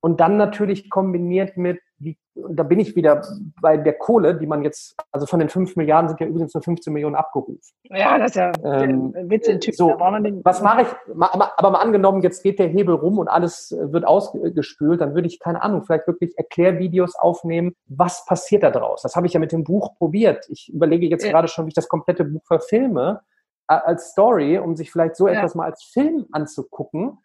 Und dann natürlich kombiniert mit, wie, und da bin ich wieder bei der Kohle, die man jetzt, also von den 5 Milliarden sind ja übrigens nur 15 Millionen abgerufen. Ja, das ist ja ähm, Witz in Typ. So, was mache ich, aber mal angenommen, jetzt geht der Hebel rum und alles wird ausgespült, dann würde ich, keine Ahnung, vielleicht wirklich Erklärvideos aufnehmen, was passiert da draus. Das habe ich ja mit dem Buch probiert. Ich überlege jetzt ja. gerade schon, wie ich das komplette Buch verfilme, äh, als Story, um sich vielleicht so ja. etwas mal als Film anzugucken.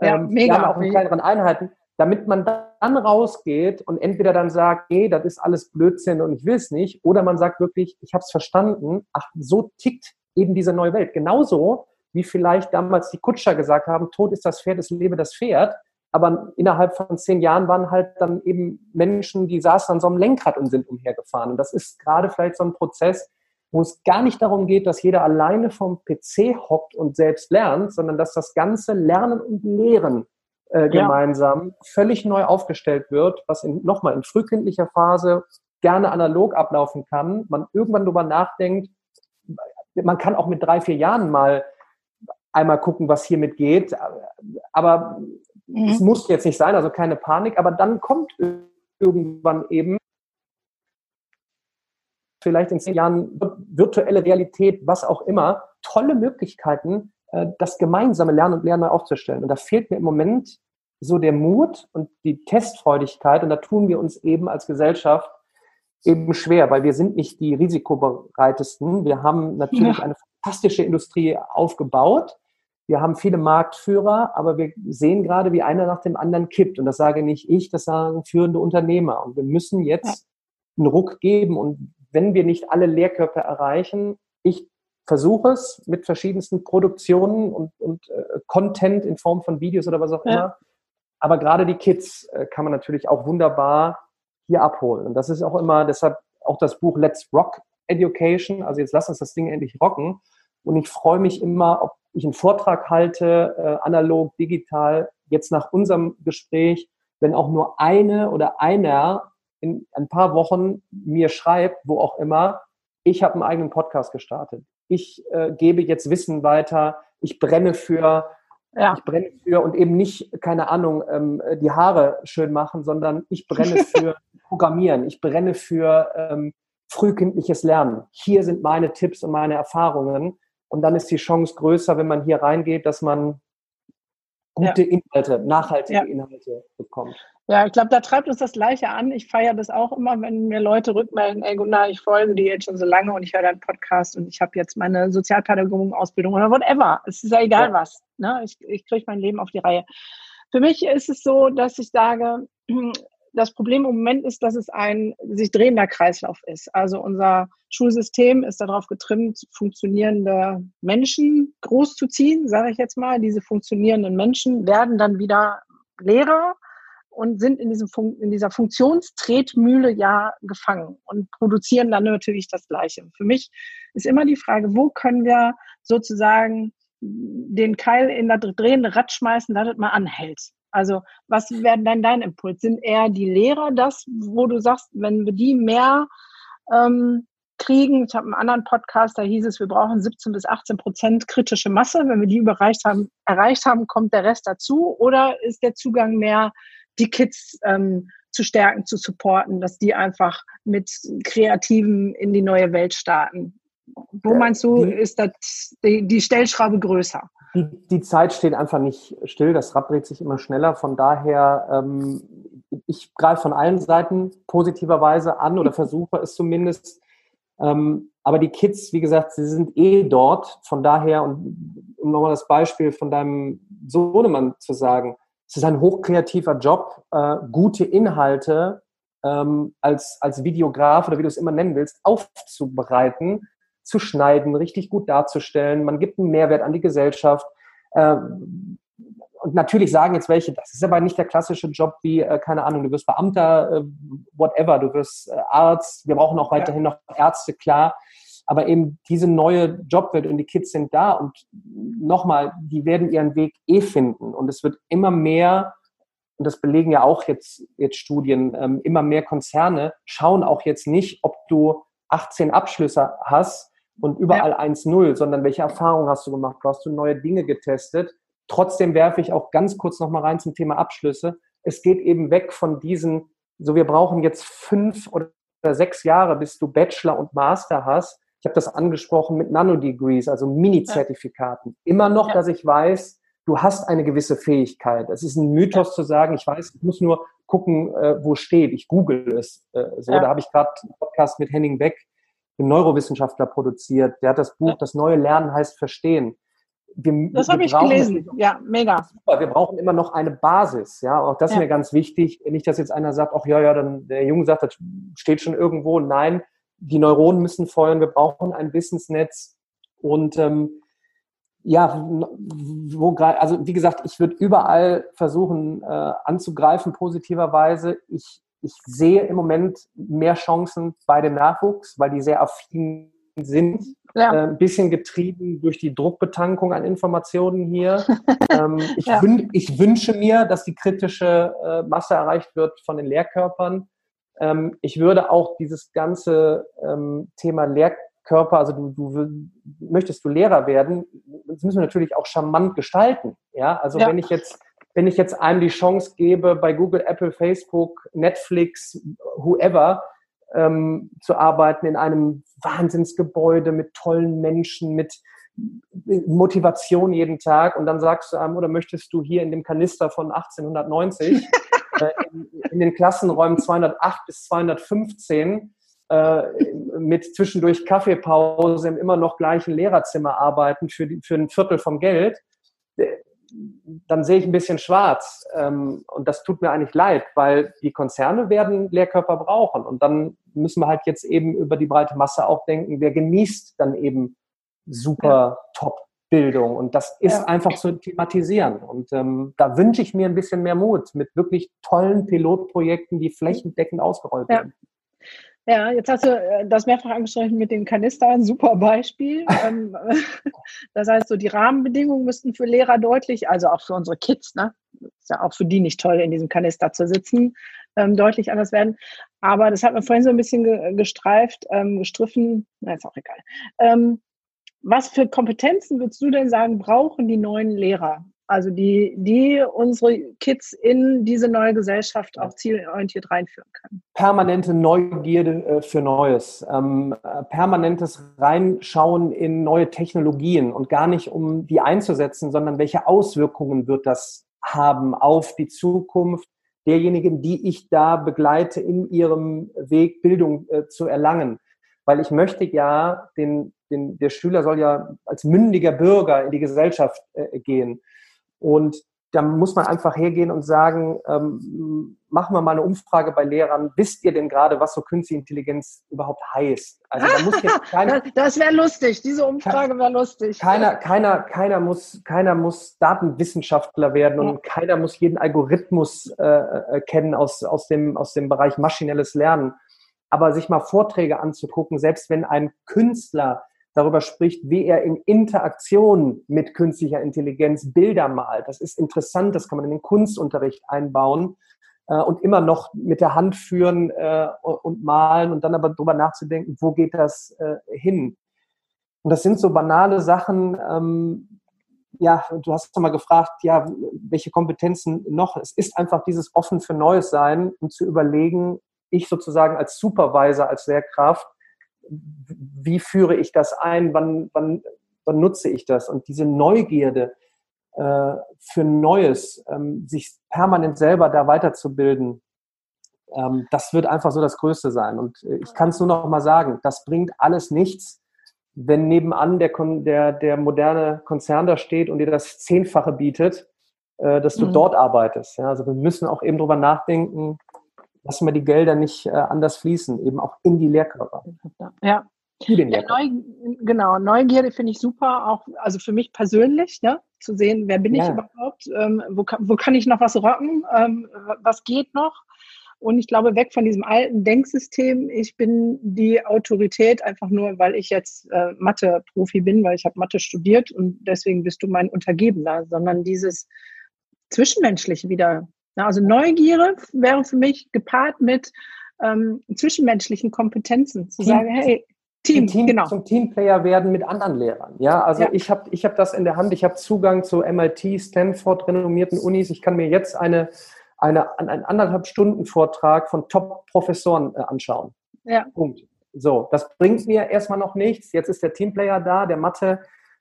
Ja, ähm, mega. auch in kleineren Einheiten damit man dann rausgeht und entweder dann sagt, hey, das ist alles Blödsinn und ich will es nicht, oder man sagt wirklich, ich habe es verstanden, ach, so tickt eben diese neue Welt. Genauso wie vielleicht damals die Kutscher gesagt haben, tot ist das Pferd, es lebe das Pferd. Aber innerhalb von zehn Jahren waren halt dann eben Menschen, die saßen an so einem Lenkrad und sind umhergefahren. Und das ist gerade vielleicht so ein Prozess, wo es gar nicht darum geht, dass jeder alleine vom PC hockt und selbst lernt, sondern dass das ganze Lernen und Lehren äh, gemeinsam ja. völlig neu aufgestellt wird, was in, nochmal in frühkindlicher Phase gerne analog ablaufen kann. Man irgendwann darüber nachdenkt, man kann auch mit drei, vier Jahren mal einmal gucken, was hiermit geht. Aber mhm. es muss jetzt nicht sein, also keine Panik. Aber dann kommt irgendwann eben vielleicht in zehn Jahren virtuelle Realität, was auch immer, tolle Möglichkeiten, das gemeinsame Lernen und Lernen aufzustellen. Und da fehlt mir im Moment so der Mut und die Testfreudigkeit. Und da tun wir uns eben als Gesellschaft eben schwer, weil wir sind nicht die risikobereitesten. Wir haben natürlich ja. eine fantastische Industrie aufgebaut. Wir haben viele Marktführer, aber wir sehen gerade, wie einer nach dem anderen kippt. Und das sage nicht ich, das sagen führende Unternehmer. Und wir müssen jetzt einen Ruck geben. Und wenn wir nicht alle Lehrkörper erreichen, ich versuche es mit verschiedensten Produktionen und, und äh, Content in Form von Videos oder was auch ja. immer. Aber gerade die Kids äh, kann man natürlich auch wunderbar hier abholen. Und das ist auch immer, deshalb auch das Buch Let's Rock Education. Also jetzt lass uns das Ding endlich rocken. Und ich freue mich immer, ob ich einen Vortrag halte, äh, analog, digital, jetzt nach unserem Gespräch, wenn auch nur eine oder einer in ein paar Wochen mir schreibt, wo auch immer, ich habe einen eigenen Podcast gestartet ich äh, gebe jetzt Wissen weiter, ich brenne für, ja. ich brenne für und eben nicht, keine Ahnung, ähm, die Haare schön machen, sondern ich brenne [LAUGHS] für Programmieren, ich brenne für ähm, frühkindliches Lernen. Hier sind meine Tipps und meine Erfahrungen. Und dann ist die Chance größer, wenn man hier reingeht, dass man gute ja. Inhalte, nachhaltige ja. Inhalte bekommt. Ja, ich glaube, da treibt uns das Gleiche an. Ich feiere das auch immer, wenn mir Leute rückmelden, ey Gunnar, ich folge dir jetzt schon so lange und ich höre deinen Podcast und ich habe jetzt meine Sozialpädagogik-Ausbildung oder whatever. Es ist ja egal ja. was. Ne? Ich, ich kriege mein Leben auf die Reihe. Für mich ist es so, dass ich sage, das Problem im Moment ist, dass es ein sich drehender Kreislauf ist. Also unser Schulsystem ist darauf getrimmt, funktionierende Menschen großzuziehen, sage ich jetzt mal. Diese funktionierenden Menschen werden dann wieder Lehrer und sind in, diesem Fun in dieser Funktionstretmühle ja gefangen und produzieren dann natürlich das Gleiche. Für mich ist immer die Frage, wo können wir sozusagen den Keil in das drehende Rad schmeißen, dass es mal anhält. Also was wäre dann dein Impuls? Sind eher die Lehrer das, wo du sagst, wenn wir die mehr ähm, kriegen, ich habe einen anderen Podcast, da hieß es, wir brauchen 17 bis 18 Prozent kritische Masse. Wenn wir die erreicht haben, erreicht haben, kommt der Rest dazu. Oder ist der Zugang mehr, die Kids ähm, zu stärken, zu supporten, dass die einfach mit Kreativen in die neue Welt starten? Wo meinst du, ist das die, die Stellschraube größer? Die, die Zeit steht einfach nicht still, das Rad dreht sich immer schneller. Von daher, ähm, ich greife von allen Seiten positiverweise an oder versuche es zumindest. Ähm, aber die Kids, wie gesagt, sie sind eh dort. Von daher, und um nochmal das Beispiel von deinem Sohnemann zu sagen, es ist ein hochkreativer Job, äh, gute Inhalte ähm, als, als Videograf oder wie du es immer nennen willst, aufzubereiten, zu schneiden, richtig gut darzustellen. Man gibt einen Mehrwert an die Gesellschaft. Ähm, und natürlich sagen jetzt welche, das ist aber nicht der klassische Job wie, äh, keine Ahnung, du wirst Beamter, äh, whatever, du wirst äh, Arzt, wir brauchen auch weiterhin noch Ärzte, klar. Aber eben diese neue Jobwelt und die Kids sind da und nochmal, die werden ihren Weg eh finden. Und es wird immer mehr, und das belegen ja auch jetzt, jetzt Studien, ähm, immer mehr Konzerne schauen auch jetzt nicht, ob du 18 Abschlüsse hast und überall ja. 1-0, sondern welche Erfahrungen hast du gemacht? Hast du neue Dinge getestet? Trotzdem werfe ich auch ganz kurz nochmal rein zum Thema Abschlüsse. Es geht eben weg von diesen, so wir brauchen jetzt fünf oder sechs Jahre, bis du Bachelor und Master hast. Ich habe das angesprochen mit Nanodegrees, also Mini-Zertifikaten. Immer noch, ja. dass ich weiß, du hast eine gewisse Fähigkeit. Es ist ein Mythos ja. zu sagen, ich weiß, ich muss nur gucken, äh, wo steht. Ich google es. Äh, so, da habe ich gerade einen Podcast mit Henning Beck, dem Neurowissenschaftler, produziert. Der hat das Buch Das neue Lernen heißt Verstehen wir, das habe ich gelesen. Ja, mega. Super. Wir brauchen immer noch eine Basis. Ja, auch das ja. ist mir ganz wichtig. Nicht, dass jetzt einer sagt, ach ja, ja, dann der Junge sagt, das steht schon irgendwo. Nein, die Neuronen müssen feuern. Wir brauchen ein Wissensnetz. Und ähm, ja, wo also wie gesagt, ich würde überall versuchen äh, anzugreifen positiverweise. Ich, ich sehe im Moment mehr Chancen bei dem Nachwuchs, weil die sehr affin sind ja. Äh, ein bisschen getrieben durch die Druckbetankung an Informationen hier. [LAUGHS] ähm, ich, ja. wün ich, wünsche mir, dass die kritische äh, Masse erreicht wird von den Lehrkörpern. Ähm, ich würde auch dieses ganze ähm, Thema Lehrkörper, also du, du möchtest du Lehrer werden, das müssen wir natürlich auch charmant gestalten. Ja, also ja. wenn ich jetzt wenn ich jetzt einem die Chance gebe, bei Google, Apple, Facebook, Netflix, whoever, ähm, zu arbeiten in einem Wahnsinnsgebäude mit tollen Menschen, mit Motivation jeden Tag und dann sagst du einem, oder möchtest du hier in dem Kanister von 1890 [LAUGHS] äh, in, in, den Klassenräumen 208 bis 215 äh, mit zwischendurch Kaffeepause im immer noch gleichen Lehrerzimmer arbeiten für, die, für ein Viertel vom Geld dann sehe ich ein bisschen schwarz. Ähm, und das tut mir eigentlich leid, weil die Konzerne werden Lehrkörper brauchen. Und dann müssen wir halt jetzt eben über die breite Masse auch denken, wer genießt dann eben super ja. Top-Bildung. Und das ist ja. einfach zu thematisieren. Und ähm, da wünsche ich mir ein bisschen mehr Mut mit wirklich tollen Pilotprojekten, die flächendeckend ausgerollt ja. werden. Ja, jetzt hast du äh, das mehrfach angesprochen mit dem Kanister, ein super Beispiel. [LAUGHS] Ähm, [LAUGHS] das heißt, so die Rahmenbedingungen müssten für Lehrer deutlich, also auch für unsere Kids, ne, ist ja auch für die nicht toll, in diesem Kanister zu sitzen, ähm, deutlich anders werden. Aber das hat man vorhin so ein bisschen gestreift, ähm, gestriffen, na, ist auch egal. was für Kompetenzen würdest du denn sagen, brauchen die neuen Lehrer? Also die, die unsere Kids in diese neue Gesellschaft auch zielorientiert reinführen können. Permanente Neugierde äh, für Neues, ähm, äh, permanentes Reinschauen in neue Technologien und gar nicht um die einzusetzen, sondern welche Auswirkungen wird das haben auf die Zukunft derjenigen, die ich da begleite in ihrem Weg, Bildung äh, zu erlangen. Weil ich möchte ja, den, den, der Schüler soll ja als mündiger Bürger in die Gesellschaft äh, gehen. Und da muss man einfach hergehen und sagen, ähm, machen wir mal eine Umfrage bei Lehrern. Wisst ihr denn gerade, was so künstliche Intelligenz überhaupt heißt? Also da muss jetzt [LAUGHS] keiner, das wäre lustig. Diese Umfrage wäre lustig. Keiner, keiner, keiner muss, keiner muss Datenwissenschaftler werden und ja. keiner muss jeden Algorithmus äh, äh, kennen aus aus dem aus dem Bereich maschinelles Lernen. Aber sich mal Vorträge anzugucken, selbst wenn ein Künstler darüber spricht, wie er in Interaktion mit künstlicher Intelligenz Bilder malt. Das ist interessant, das kann man in den Kunstunterricht einbauen äh, und immer noch mit der Hand führen äh, und malen und dann aber darüber nachzudenken, wo geht das äh, hin. Und das sind so banale Sachen, ähm, ja, du hast mal gefragt, ja, welche Kompetenzen noch? Es ist einfach dieses offen für Neues sein und zu überlegen, ich sozusagen als Supervisor, als Lehrkraft, wie führe ich das ein, wann, wann, wann nutze ich das? Und diese Neugierde äh, für Neues, ähm, sich permanent selber da weiterzubilden, ähm, das wird einfach so das Größte sein. Und äh, ich kann es nur noch mal sagen, das bringt alles nichts, wenn nebenan der, der, der moderne Konzern da steht und dir das Zehnfache bietet, äh, dass du mhm. dort arbeitest. Ja, also wir müssen auch eben drüber nachdenken, lassen wir die Gelder nicht äh, anders fließen, eben auch in die Lehrkörper. Ja. Ja, Neu, genau, Neugierde finde ich super, auch also für mich persönlich, ne, zu sehen, wer bin ja. ich überhaupt, ähm, wo, kann, wo kann ich noch was rocken, ähm, was geht noch. Und ich glaube, weg von diesem alten Denksystem, ich bin die Autorität einfach nur, weil ich jetzt äh, Mathe-Profi bin, weil ich habe Mathe studiert und deswegen bist du mein Untergebener, sondern dieses Zwischenmenschliche wieder. Also Neugierde wäre für mich gepaart mit ähm, zwischenmenschlichen Kompetenzen, zu Team, sagen, hey, Team, Team, genau. zum Teamplayer werden mit anderen Lehrern. Ja, also ja. ich habe ich hab das in der Hand, ich habe Zugang zu MIT, Stanford, renommierten Unis. Ich kann mir jetzt eine eine, einen anderthalb Stunden Vortrag von Top-Professoren äh, anschauen. Ja. Punkt. So, das bringt mir erstmal noch nichts. Jetzt ist der Teamplayer da, der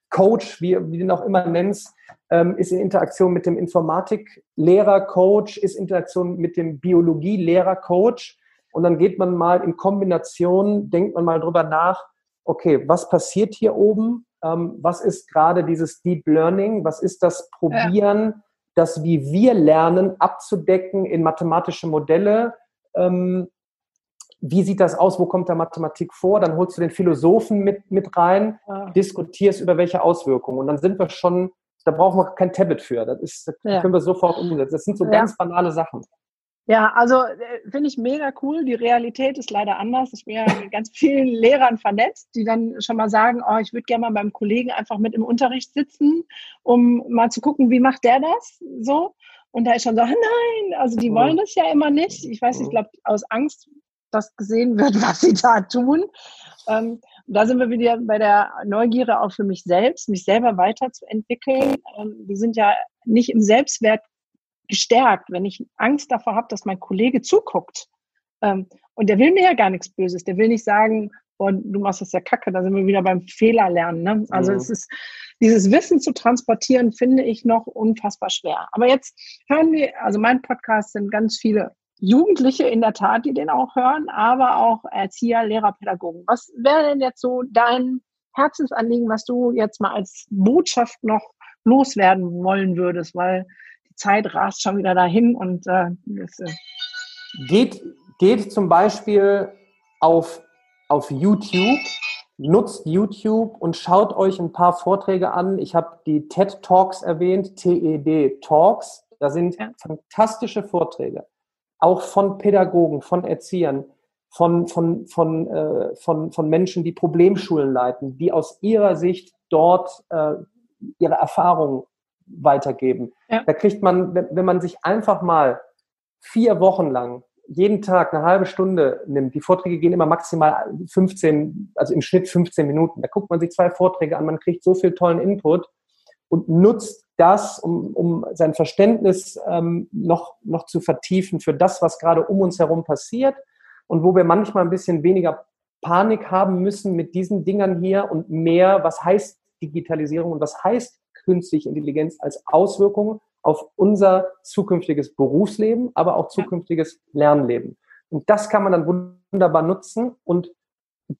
Mathe-Coach, wie, wie du ihn auch immer nennst, ähm, ist in Interaktion mit dem Informatik-Lehrer-Coach, ist in Interaktion mit dem Biologie-Lehrer-Coach. Und dann geht man mal in Kombination, denkt man mal drüber nach, okay, was passiert hier oben? Ähm, was ist gerade dieses Deep Learning? Was ist das Probieren? Ja das, wie wir lernen, abzudecken in mathematische Modelle. Ähm, wie sieht das aus? Wo kommt da Mathematik vor? Dann holst du den Philosophen mit, mit rein, ja. diskutierst über welche Auswirkungen. Und dann sind wir schon, da brauchen wir kein Tablet für. Das, ist, das ja. können wir sofort umsetzen. Das sind so ja. ganz banale Sachen. Ja, also äh, finde ich mega cool. Die Realität ist leider anders. Ich bin ja mit ganz vielen [LAUGHS] Lehrern vernetzt, die dann schon mal sagen, oh, ich würde gerne mal beim Kollegen einfach mit im Unterricht sitzen, um mal zu gucken, wie macht der das so. Und da ist schon so, nein, also die wollen das ja immer nicht. Ich weiß, ich glaube, aus Angst, dass gesehen wird, [LAUGHS] was sie da tun. Ähm, da sind wir wieder bei der Neugierde auch für mich selbst, mich selber weiterzuentwickeln. Ähm, wir sind ja nicht im Selbstwert gestärkt, wenn ich Angst davor habe, dass mein Kollege zuguckt. Ähm, und der will mir ja gar nichts Böses. Der will nicht sagen, oh, du machst das ja kacke, da sind wir wieder beim Fehler lernen. Ne? Also mhm. es ist, dieses Wissen zu transportieren, finde ich noch unfassbar schwer. Aber jetzt hören wir, also mein Podcast sind ganz viele Jugendliche in der Tat, die den auch hören, aber auch Erzieher, Lehrer, Pädagogen. Was wäre denn jetzt so dein Herzensanliegen, was du jetzt mal als Botschaft noch loswerden wollen würdest? Weil Zeit rast schon wieder dahin und äh, das, äh geht, geht zum Beispiel auf, auf YouTube, nutzt YouTube und schaut euch ein paar Vorträge an. Ich habe die TED Talks erwähnt, TED Talks. Da sind fantastische Vorträge, auch von Pädagogen, von Erziehern, von, von, von, äh, von, von Menschen, die Problemschulen leiten, die aus ihrer Sicht dort äh, ihre Erfahrungen weitergeben. Ja. Da kriegt man, wenn man sich einfach mal vier Wochen lang jeden Tag eine halbe Stunde nimmt, die Vorträge gehen immer maximal 15, also im Schnitt 15 Minuten. Da guckt man sich zwei Vorträge an, man kriegt so viel tollen Input und nutzt das, um, um sein Verständnis ähm, noch, noch zu vertiefen für das, was gerade um uns herum passiert und wo wir manchmal ein bisschen weniger Panik haben müssen mit diesen Dingern hier und mehr, was heißt Digitalisierung und was heißt künstliche Intelligenz als Auswirkung auf unser zukünftiges Berufsleben, aber auch zukünftiges Lernleben. Und das kann man dann wunderbar nutzen und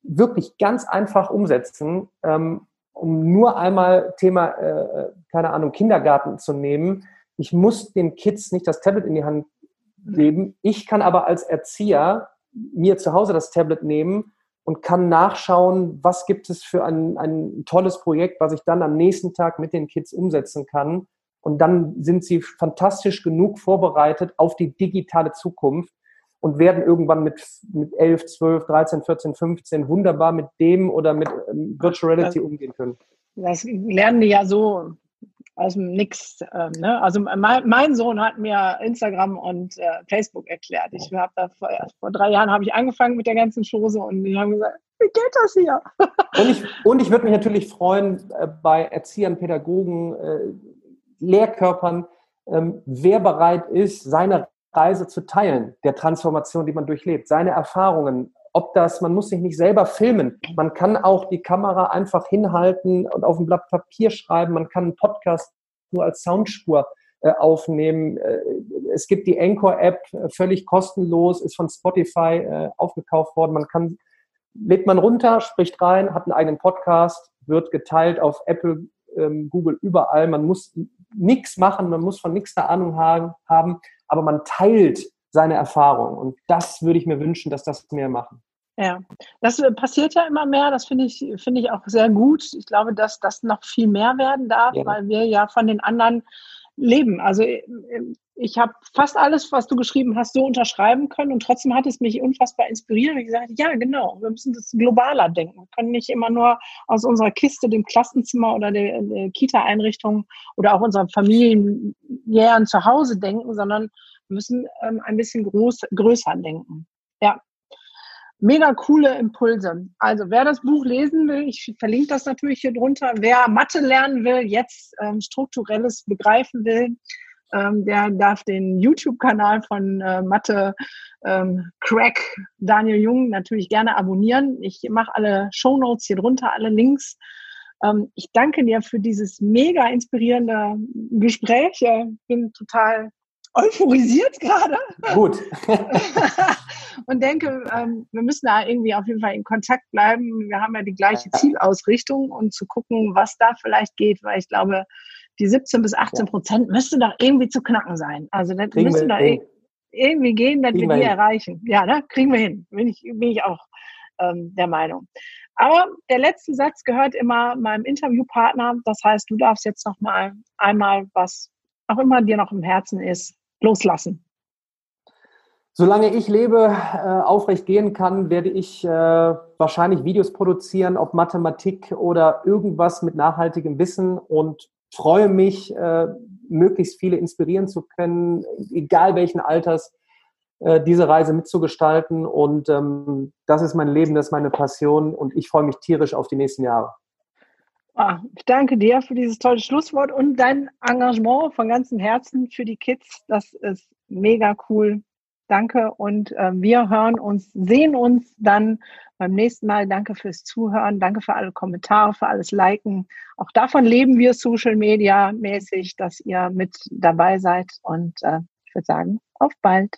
wirklich ganz einfach umsetzen, ähm, um nur einmal Thema, äh, keine Ahnung, Kindergarten zu nehmen. Ich muss den Kids nicht das Tablet in die Hand geben. Ich kann aber als Erzieher mir zu Hause das Tablet nehmen und kann nachschauen, was gibt es für ein, ein tolles Projekt, was ich dann am nächsten Tag mit den Kids umsetzen kann. Und dann sind sie fantastisch genug vorbereitet auf die digitale Zukunft und werden irgendwann mit, mit 11, 12, 13, 14, 15 wunderbar mit dem oder mit ähm, Virtual Reality umgehen können. Das lernen die ja so aus dem Nix. Ähm, ne? Also mein, mein, Sohn hat mir Instagram und äh, Facebook erklärt. Ich habe da vor, vor, drei Jahren habe ich angefangen mit der ganzen Chose und die haben gesagt, wie geht das hier? und ich, und ich würde mich natürlich freuen äh, bei Erziehern, Pädagogen, äh, Lehrkörpern, ähm, wer bereit ist, seine Reise zu teilen, der Transformation, die man durchlebt, seine Erfahrungen, ob das, man muss sich nicht selber filmen. Man kann auch die Kamera einfach hinhalten und auf ein Blatt Papier schreiben. Man kann einen Podcast nur als Soundspur äh, aufnehmen. Äh, es gibt die Anchor-App, äh, völlig kostenlos, ist von Spotify äh, aufgekauft worden. Man kann, lädt man runter, spricht rein, hat einen eigenen Podcast, wird geteilt auf Apple, ähm, Google, überall. Man muss nichts machen, man muss von nichts eine Ahnung haben, aber man teilt seine Erfahrung. Und das würde ich mir wünschen, dass das mehr machen. Ja, das passiert ja immer mehr. Das finde ich, finde ich auch sehr gut. Ich glaube, dass das noch viel mehr werden darf, ja. weil wir ja von den anderen leben. Also ich habe fast alles, was du geschrieben hast, so unterschreiben können und trotzdem hat es mich unfassbar inspiriert. Ich gesagt, ja, genau, wir müssen das globaler denken. Wir können nicht immer nur aus unserer Kiste, dem Klassenzimmer oder der, der Kita-Einrichtung oder auch unserem familienjährigen Zuhause denken, sondern müssen ähm, ein bisschen groß, größer denken. Ja, mega coole Impulse. Also wer das Buch lesen will, ich verlinke das natürlich hier drunter. Wer Mathe lernen will, jetzt ähm, strukturelles begreifen will, ähm, der darf den YouTube-Kanal von äh, Mathe ähm, Crack Daniel Jung natürlich gerne abonnieren. Ich mache alle Show Notes hier drunter, alle Links. Ähm, ich danke dir für dieses mega inspirierende Gespräch. Ich bin total euphorisiert gerade. Gut. [LAUGHS] und denke, ähm, wir müssen da irgendwie auf jeden Fall in Kontakt bleiben. Wir haben ja die gleiche Zielausrichtung und zu gucken, was da vielleicht geht, weil ich glaube, die 17 bis 18 Prozent ja. müsste doch irgendwie zu knacken sein. Also das kriegen müsste doch irgendwie gehen, dass wir die hin. erreichen. Ja, ne? kriegen wir hin. Bin ich, bin ich auch ähm, der Meinung. Aber der letzte Satz gehört immer meinem Interviewpartner. Das heißt, du darfst jetzt noch mal einmal, was auch immer dir noch im Herzen ist, loslassen. Solange ich lebe, äh, aufrecht gehen kann, werde ich äh, wahrscheinlich Videos produzieren, ob Mathematik oder irgendwas mit nachhaltigem Wissen und freue mich, äh, möglichst viele inspirieren zu können, egal welchen Alters, äh, diese Reise mitzugestalten. Und ähm, das ist mein Leben, das ist meine Passion und ich freue mich tierisch auf die nächsten Jahre. Ah, ich danke dir für dieses tolle Schlusswort und dein Engagement von ganzem Herzen für die Kids. Das ist mega cool. Danke und äh, wir hören uns, sehen uns dann beim nächsten Mal. Danke fürs Zuhören, danke für alle Kommentare, für alles Liken. Auch davon leben wir Social Media mäßig, dass ihr mit dabei seid und äh, ich würde sagen, auf bald.